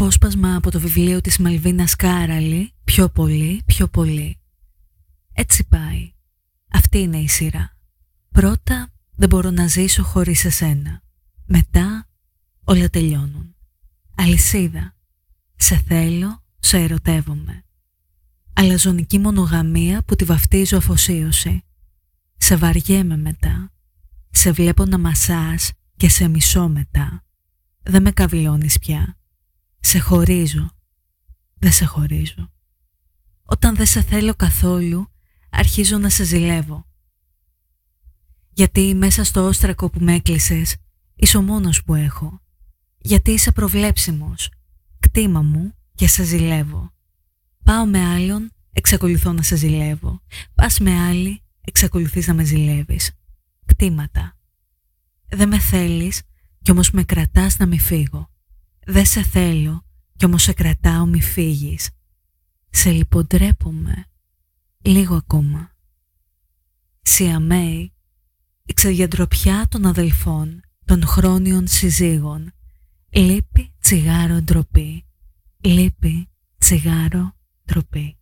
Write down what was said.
Απόσπασμα από το βιβλίο της Μαλβίνας Κάραλη «Πιο πολύ, πιο πολύ». Έτσι πάει. Αυτή είναι η σειρά. Πρώτα δεν μπορώ να ζήσω χωρίς εσένα. Μετά όλα τελειώνουν. Αλυσίδα. Σε θέλω, σε ερωτεύομαι. Αλαζονική μονογαμία που τη βαφτίζω αφοσίωση. Σε βαριέμαι μετά. Σε βλέπω να μασάς και σε μισώ μετά. Δεν με καβλώνεις πια. Σε χωρίζω. Δεν σε χωρίζω. Όταν δεν σε θέλω καθόλου, αρχίζω να σε ζηλεύω. Γιατί μέσα στο όστρακο που με έκλεισες, είσαι ο μόνος που έχω. Γιατί είσαι προβλέψιμος. Κτήμα μου και σε ζηλεύω. Πάω με άλλον, εξακολουθώ να σε ζηλεύω. Πας με άλλη, εξακολουθείς να με ζηλεύεις. Κτήματα. Δεν με θέλεις κι όμως με κρατάς να μη φύγω. Δεν σε θέλω κι όμως σε κρατάω μη φύγεις. Σε λιποντρέπομαι. Λίγο ακόμα. Σιαμέι, η ξεδιαντροπιά των αδελφών, των χρόνιων συζύγων. Λείπει τσιγάρο ντροπή. Λείπει τσιγάρο ντροπή.